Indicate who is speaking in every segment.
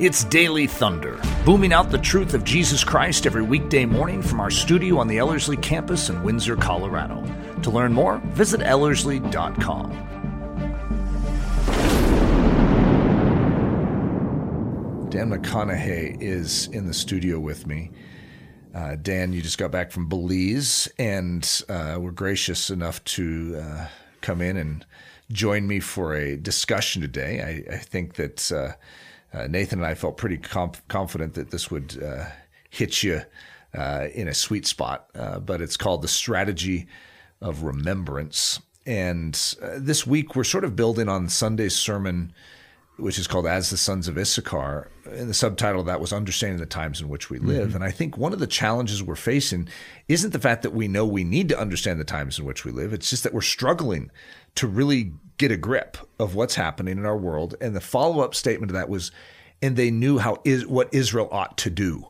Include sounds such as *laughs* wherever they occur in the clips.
Speaker 1: It's Daily Thunder, booming out the truth of Jesus Christ every weekday morning from our studio on the Ellerslie campus in Windsor, Colorado. To learn more, visit Ellerslie.com. Dan McConnaughey is in the studio with me. Uh, Dan, you just got back from Belize and uh, were gracious enough to uh, come in and join me for a discussion today. I, I think that uh, Nathan and I felt pretty comp- confident that this would uh, hit you uh, in a sweet spot, uh, but it's called the strategy of remembrance. And uh, this week we're sort of building on Sunday's sermon, which is called "As the Sons of Issachar," and the subtitle of that was "Understanding the Times in Which We Live." Mm-hmm. And I think one of the challenges we're facing isn't the fact that we know we need to understand the times in which we live; it's just that we're struggling to really get a grip of what's happening in our world. And the follow up statement to that was, and they knew how is what Israel ought to do.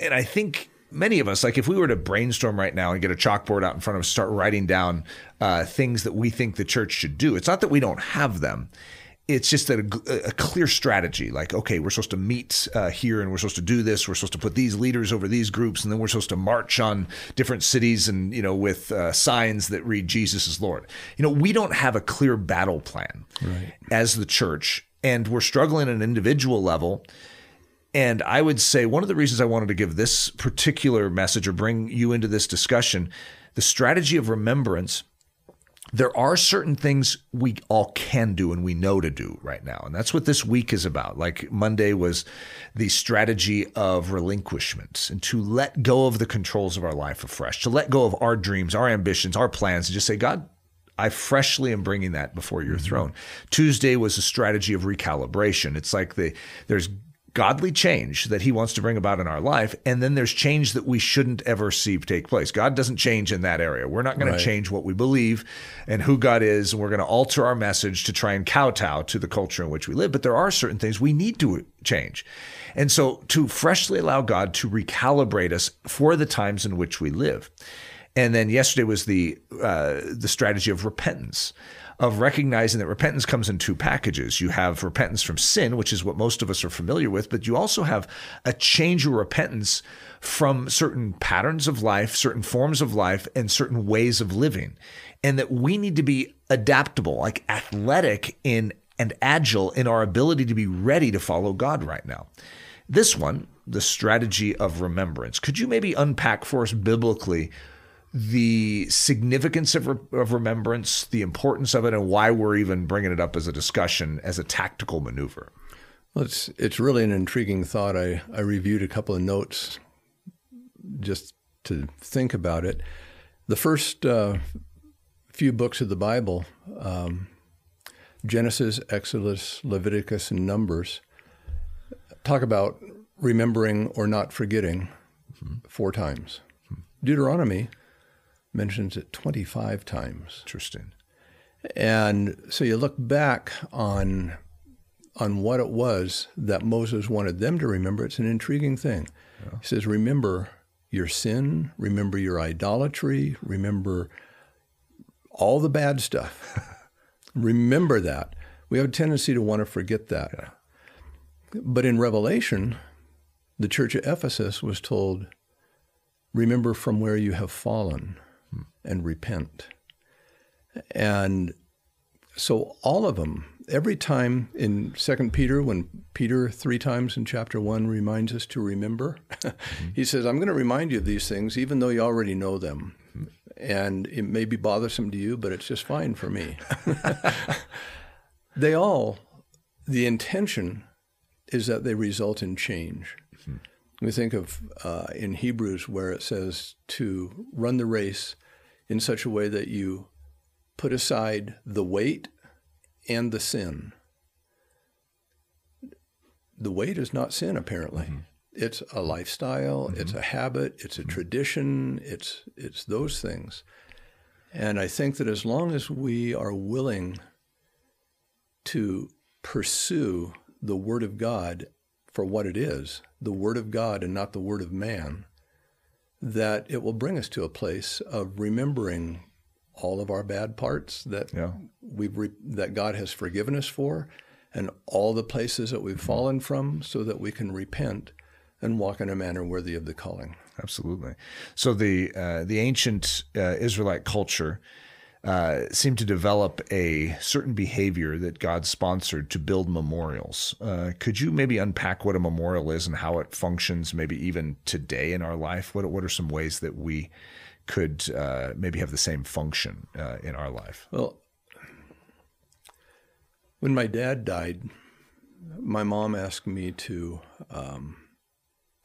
Speaker 1: And I think many of us, like if we were to brainstorm right now and get a chalkboard out in front of us, start writing down uh, things that we think the church should do, it's not that we don't have them it's just a, a, clear strategy like okay we're supposed to meet uh, here and we're supposed to do this. We're supposed to put these leaders over these groups and then we're supposed to march on different cities and you know with uh, signs that read jesus is lord. You know we don't have a clear battle plan right. as the church and we're struggling at an individual level. And i would say one of the reasons i wanted to give this particular message or bring you into this discussion the strategy of remembrance there are certain things we all can do and we know to do right now. And that's what this week is about. Like Monday was the strategy of relinquishment and to let go of the controls of our life afresh, to let go of our dreams, our ambitions, our plans, and just say, God, I freshly am bringing that before your mm-hmm. throne. Tuesday was a strategy of recalibration. It's like the there's godly change that he wants to bring about in our life. And then there's change that we shouldn't ever see take place. God doesn't change in that area. We're not going right. to change what we believe and who God is. And we're going to alter our message to try and kowtow to the culture in which we live. But there are certain things we need to change. And so to freshly allow God to recalibrate us for the times in which we live. And then yesterday was the uh, the strategy of repentance of recognizing that repentance comes in two packages. You have repentance from sin, which is what most of us are familiar with, but you also have a change of repentance from certain patterns of life, certain forms of life, and certain ways of living. And that we need to be adaptable, like athletic in and agile in our ability to be ready to follow God right now. This one, the strategy of remembrance. Could you maybe unpack for us biblically the significance of, re- of remembrance, the importance of it, and why we're even bringing it up as a discussion as a tactical maneuver.
Speaker 2: Well, it's it's really an intriguing thought. I, I reviewed a couple of notes just to think about it. The first uh, few books of the Bible, um, Genesis, Exodus, Leviticus, and Numbers, talk about remembering or not forgetting mm-hmm. four times. Deuteronomy mentions it 25 times.
Speaker 1: Interesting.
Speaker 2: And so you look back on on what it was that Moses wanted them to remember. It's an intriguing thing. Yeah. He says, "Remember your sin, remember your idolatry, remember all the bad stuff. *laughs* remember that." We have a tendency to want to forget that. Yeah. But in Revelation, the church of Ephesus was told, "Remember from where you have fallen." And repent. And so all of them, every time in Second Peter, when Peter three times in chapter one reminds us to remember, *laughs* mm-hmm. he says, "I'm going to remind you of these things, even though you already know them." Mm-hmm. And it may be bothersome to you, but it's just fine for me. *laughs* they all, the intention is that they result in change. Mm-hmm. We think of uh, in Hebrews where it says to run the race in such a way that you put aside the weight and the sin. The weight is not sin, apparently. Mm-hmm. It's a lifestyle, mm-hmm. it's a habit, it's a mm-hmm. tradition, it's, it's those things. And I think that as long as we are willing to pursue the Word of God for what it is, the Word of God and not the Word of man, that it will bring us to a place of remembering all of our bad parts that yeah. we've re- that God has forgiven us for, and all the places that we've fallen from so that we can repent and walk in a manner worthy of the calling.
Speaker 1: Absolutely. So the uh, the ancient uh, Israelite culture uh, seemed to develop a certain behavior that God sponsored to build memorials. Uh, could you maybe unpack what a memorial is and how it functions, maybe even today in our life? What what are some ways that we could uh, maybe have the same function uh, in our life?
Speaker 2: Well, when my dad died, my mom asked me to um,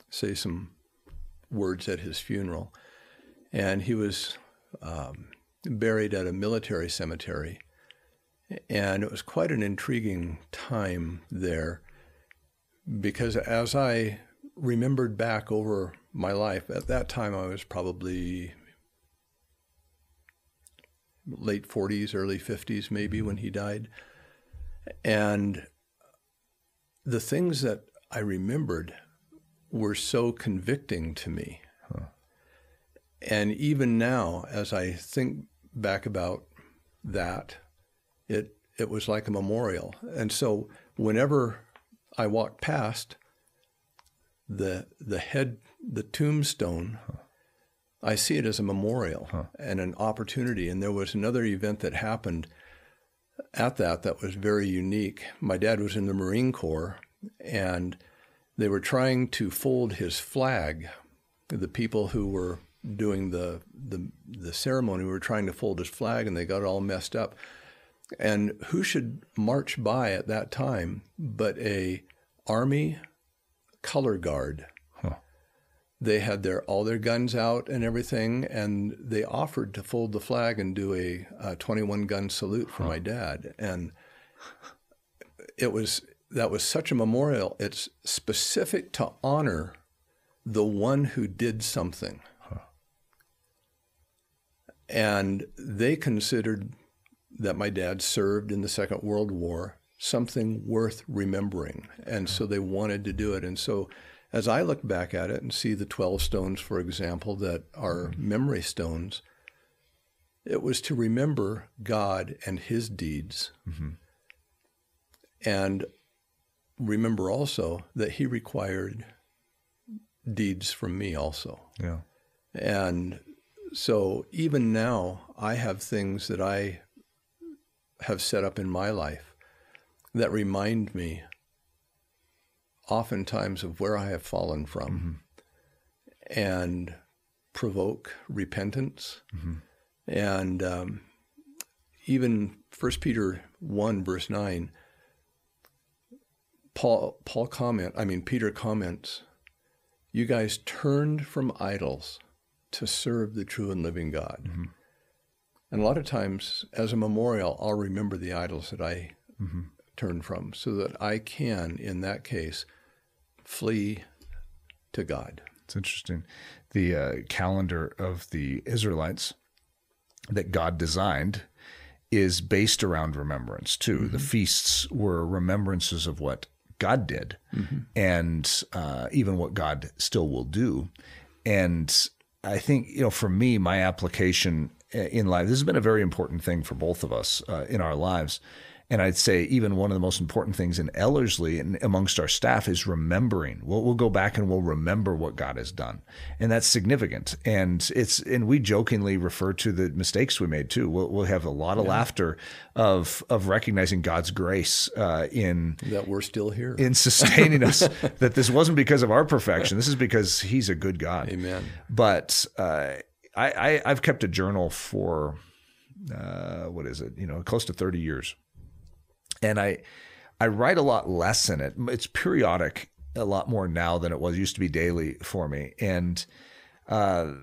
Speaker 2: say some words at his funeral. And he was um, buried at a military cemetery. And it was quite an intriguing time there because as I remembered back over my life, at that time I was probably late 40s, early 50s, maybe when he died. And the things that I remembered were so convicting to me. And even now, as I think back about that, it it was like a memorial. And so whenever I walk past the the head the tombstone, huh. I see it as a memorial huh. and an opportunity. And there was another event that happened at that that was very unique. My dad was in the Marine Corps and they were trying to fold his flag. The people who were doing the, the, the ceremony we were trying to fold his flag, and they got it all messed up. And who should march by at that time but a army color guard? Huh. They had their all their guns out and everything, and they offered to fold the flag and do a, a 21 gun salute for huh. my dad. And it was that was such a memorial. It's specific to honor the one who did something. And they considered that my dad served in the Second World War something worth remembering. And so they wanted to do it. And so as I look back at it and see the 12 stones, for example, that are mm-hmm. memory stones, it was to remember God and his deeds. Mm-hmm. And remember also that he required deeds from me also.
Speaker 1: Yeah.
Speaker 2: And so even now, I have things that I have set up in my life that remind me oftentimes of where I have fallen from mm-hmm. and provoke repentance. Mm-hmm. And um, even 1 Peter 1, verse 9, Paul Paul comment, I mean Peter comments, you guys turned from idols to serve the true and living God. Mm-hmm. And a lot of times as a memorial, I'll remember the idols that I mm-hmm. turned from so that I can, in that case, flee to God.
Speaker 1: It's interesting. The uh, calendar of the Israelites that God designed is based around remembrance too. Mm-hmm. The feasts were remembrances of what God did mm-hmm. and uh, even what God still will do. And I think, you know, for me, my application uh, in life, this has been a very important thing for both of us uh, in our lives. And I'd say even one of the most important things in Ellerslie and amongst our staff is remembering. We'll, we'll go back and we'll remember what God has done, and that's significant. And it's and we jokingly refer to the mistakes we made too. We'll, we'll have a lot of yeah. laughter of of recognizing God's grace uh, in
Speaker 2: that we're still here
Speaker 1: in sustaining us. *laughs* That this wasn't because of our perfection. This is because He's a good God.
Speaker 2: Amen.
Speaker 1: But uh, I, I I've kept a journal for. Uh, what is it? You know, close to 30 years and I I write a lot less in it. It's periodic a lot more now than it was. It used to be daily for me. And uh,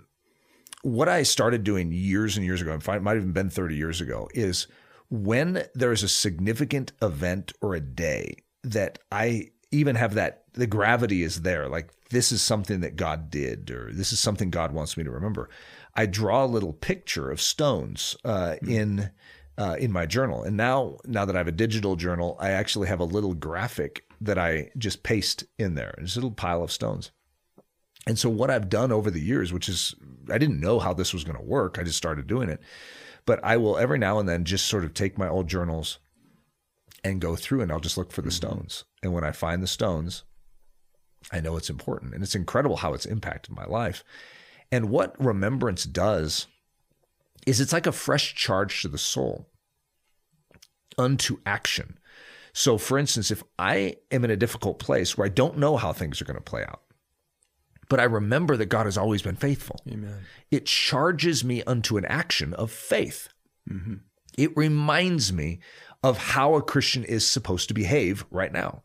Speaker 1: what I started doing years and years ago, and it might have even been 30 years ago, is when there is a significant event or a day that I even have that, the gravity is there. Like this is something that God did, or this is something God wants me to remember. I draw a little picture of stones uh, mm-hmm. in uh, in my journal. And now, now that I have a digital journal, I actually have a little graphic that I just paste in there. It's a little pile of stones. And so, what I've done over the years, which is, I didn't know how this was going to work. I just started doing it. But I will every now and then just sort of take my old journals and go through and I'll just look for the stones. And when I find the stones, I know it's important. And it's incredible how it's impacted my life. And what remembrance does is it's like a fresh charge to the soul unto action. So, for instance, if I am in a difficult place where I don't know how things are going to play out, but I remember that God has always been faithful,
Speaker 2: Amen.
Speaker 1: it charges me unto an action of faith. Mm-hmm. It reminds me of how a Christian is supposed to behave right now.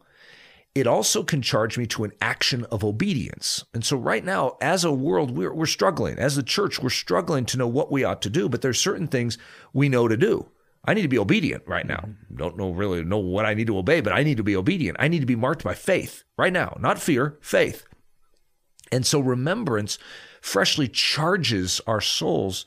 Speaker 1: It also can charge me to an action of obedience. And so, right now, as a world, we're, we're struggling. As the church, we're struggling to know what we ought to do, but there's certain things we know to do. I need to be obedient right now. Don't know really know what I need to obey, but I need to be obedient. I need to be marked by faith right now, not fear, faith. And so remembrance freshly charges our souls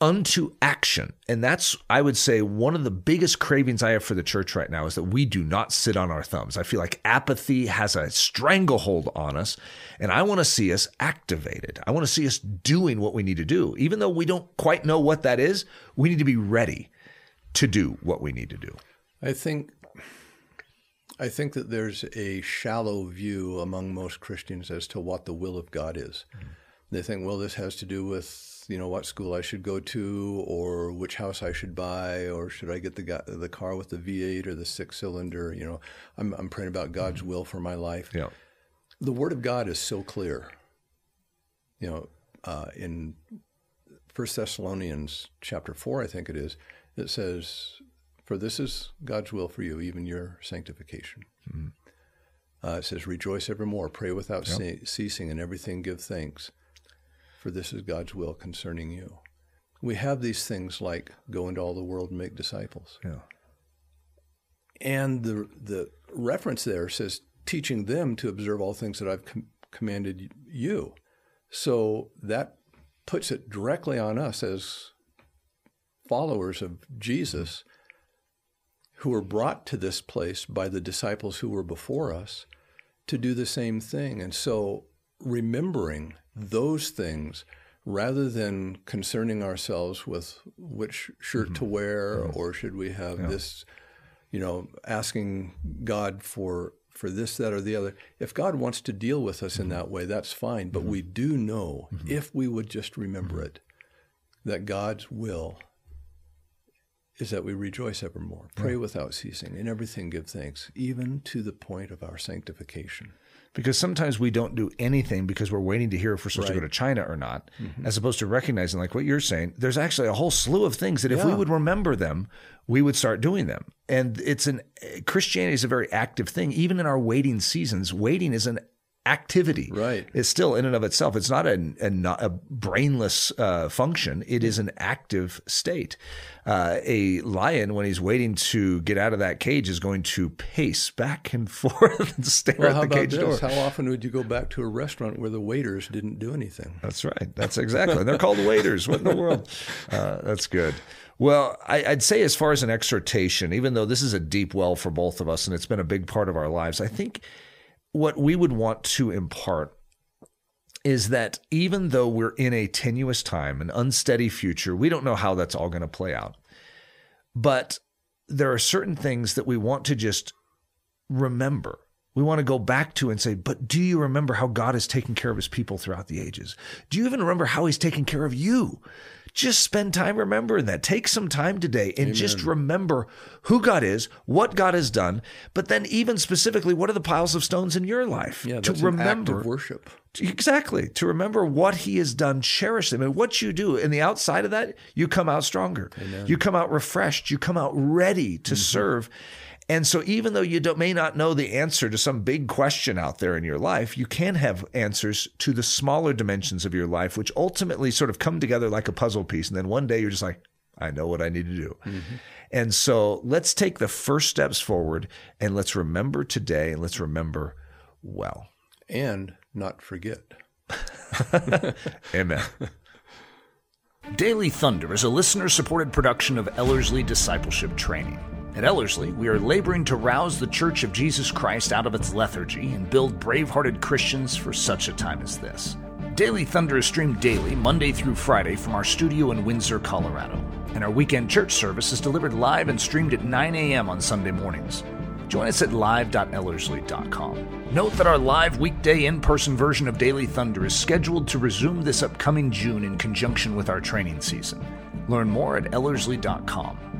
Speaker 1: unto action. And that's, I would say, one of the biggest cravings I have for the church right now is that we do not sit on our thumbs. I feel like apathy has a stranglehold on us, and I want to see us activated. I want to see us doing what we need to do. Even though we don't quite know what that is, we need to be ready to do what we need to do.
Speaker 2: I think I think that there's a shallow view among most Christians as to what the will of God is. Mm. They think, well, this has to do with you know what school I should go to, or which house I should buy, or should I get the the car with the V8 or the six cylinder? You know, I'm I'm praying about God's will for my life.
Speaker 1: Yeah.
Speaker 2: The Word of God is so clear. You know, uh, in First Thessalonians chapter four, I think it is, it says, "For this is God's will for you, even your sanctification." Uh, it says, "Rejoice evermore, pray without ce- ceasing, and everything give thanks, for this is God's will concerning you." We have these things like go into all the world and make disciples.
Speaker 1: Yeah.
Speaker 2: And the the reference there says teaching them to observe all things that I've com- commanded you. So that puts it directly on us as followers of Jesus who were brought to this place by the disciples who were before us to do the same thing. And so remembering those things rather than concerning ourselves with which shirt to mm-hmm. wear mm-hmm. or should we have this you know, asking God for for this, that, or the other. If God wants to deal with us in mm-hmm. that way, that's fine. But we do know, if we would just remember it, that God's will is that we rejoice evermore, pray without ceasing, in everything give thanks, even to the point of our sanctification.
Speaker 1: Because sometimes we don't do anything because we're waiting to hear if we're supposed to go to China or not, mm-hmm. as opposed to recognizing, like what you're saying, there's actually a whole slew of things that if we would remember them, we would start doing them. And it's an Christianity is a very active thing. Even in our waiting seasons, waiting is an activity.
Speaker 2: Right.
Speaker 1: It's still in and of itself. It's not a, a, not a brainless uh, function. It is an active state. Uh, a lion, when he's waiting to get out of that cage, is going to pace back and *laughs* forth and stare
Speaker 2: Well,
Speaker 1: at the cage door.
Speaker 2: How often would you go back to a restaurant where the waiters didn't do anything?
Speaker 1: That's right. That's exactly. And they're called waiters. What in the world? *laughs* Uh, that's good. Well, I, I'd say as far as an exhortation, even though this is a deep well for both of us and it's been a big part of our lives, I think what we would want to impart is that even though we're in a tenuous time, an unsteady future, we don't know how that's all going to play out. But there are certain things that we want to just remember. We want to go back to and say, but do you remember how God has taken care of his people throughout the ages? Do you even remember how he's taken care of you? Just spend time remembering that. Take some time today and just remember who God is, what God has done, but then even specifically, what are the piles of stones in your life?
Speaker 2: Yeah,
Speaker 1: to
Speaker 2: that's an act
Speaker 1: remember
Speaker 2: worship.
Speaker 1: Exactly. To remember what he has done, cherish them. And what you do in the outside of that, you come out stronger. You come out refreshed. You come out ready to mm-hmm. serve. And so, even though you don't, may not know the answer to some big question out there in your life, you can have answers to the smaller dimensions of your life, which ultimately sort of come together like a puzzle piece. And then one day you're just like, I know what I need to do. Mm-hmm. And so, let's take the first steps forward and let's remember today and let's remember well.
Speaker 2: And not forget. *laughs*
Speaker 1: Amen.
Speaker 3: Daily Thunder is a listener supported production of Ellerslie Discipleship Training. At Ellerslie, we are laboring to rouse the Church of Jesus Christ out of its lethargy and build brave hearted Christians for such a time as this.
Speaker 1: Daily Thunder is streamed daily, Monday through Friday, from our studio in Windsor, Colorado. And our weekend church service is delivered live and streamed at 9 a.m. on Sunday mornings. Join us at live.ellerslie.com. Note that our live weekday in person version of Daily Thunder is scheduled to resume this upcoming June in conjunction with our training season. Learn more at ellerslie.com.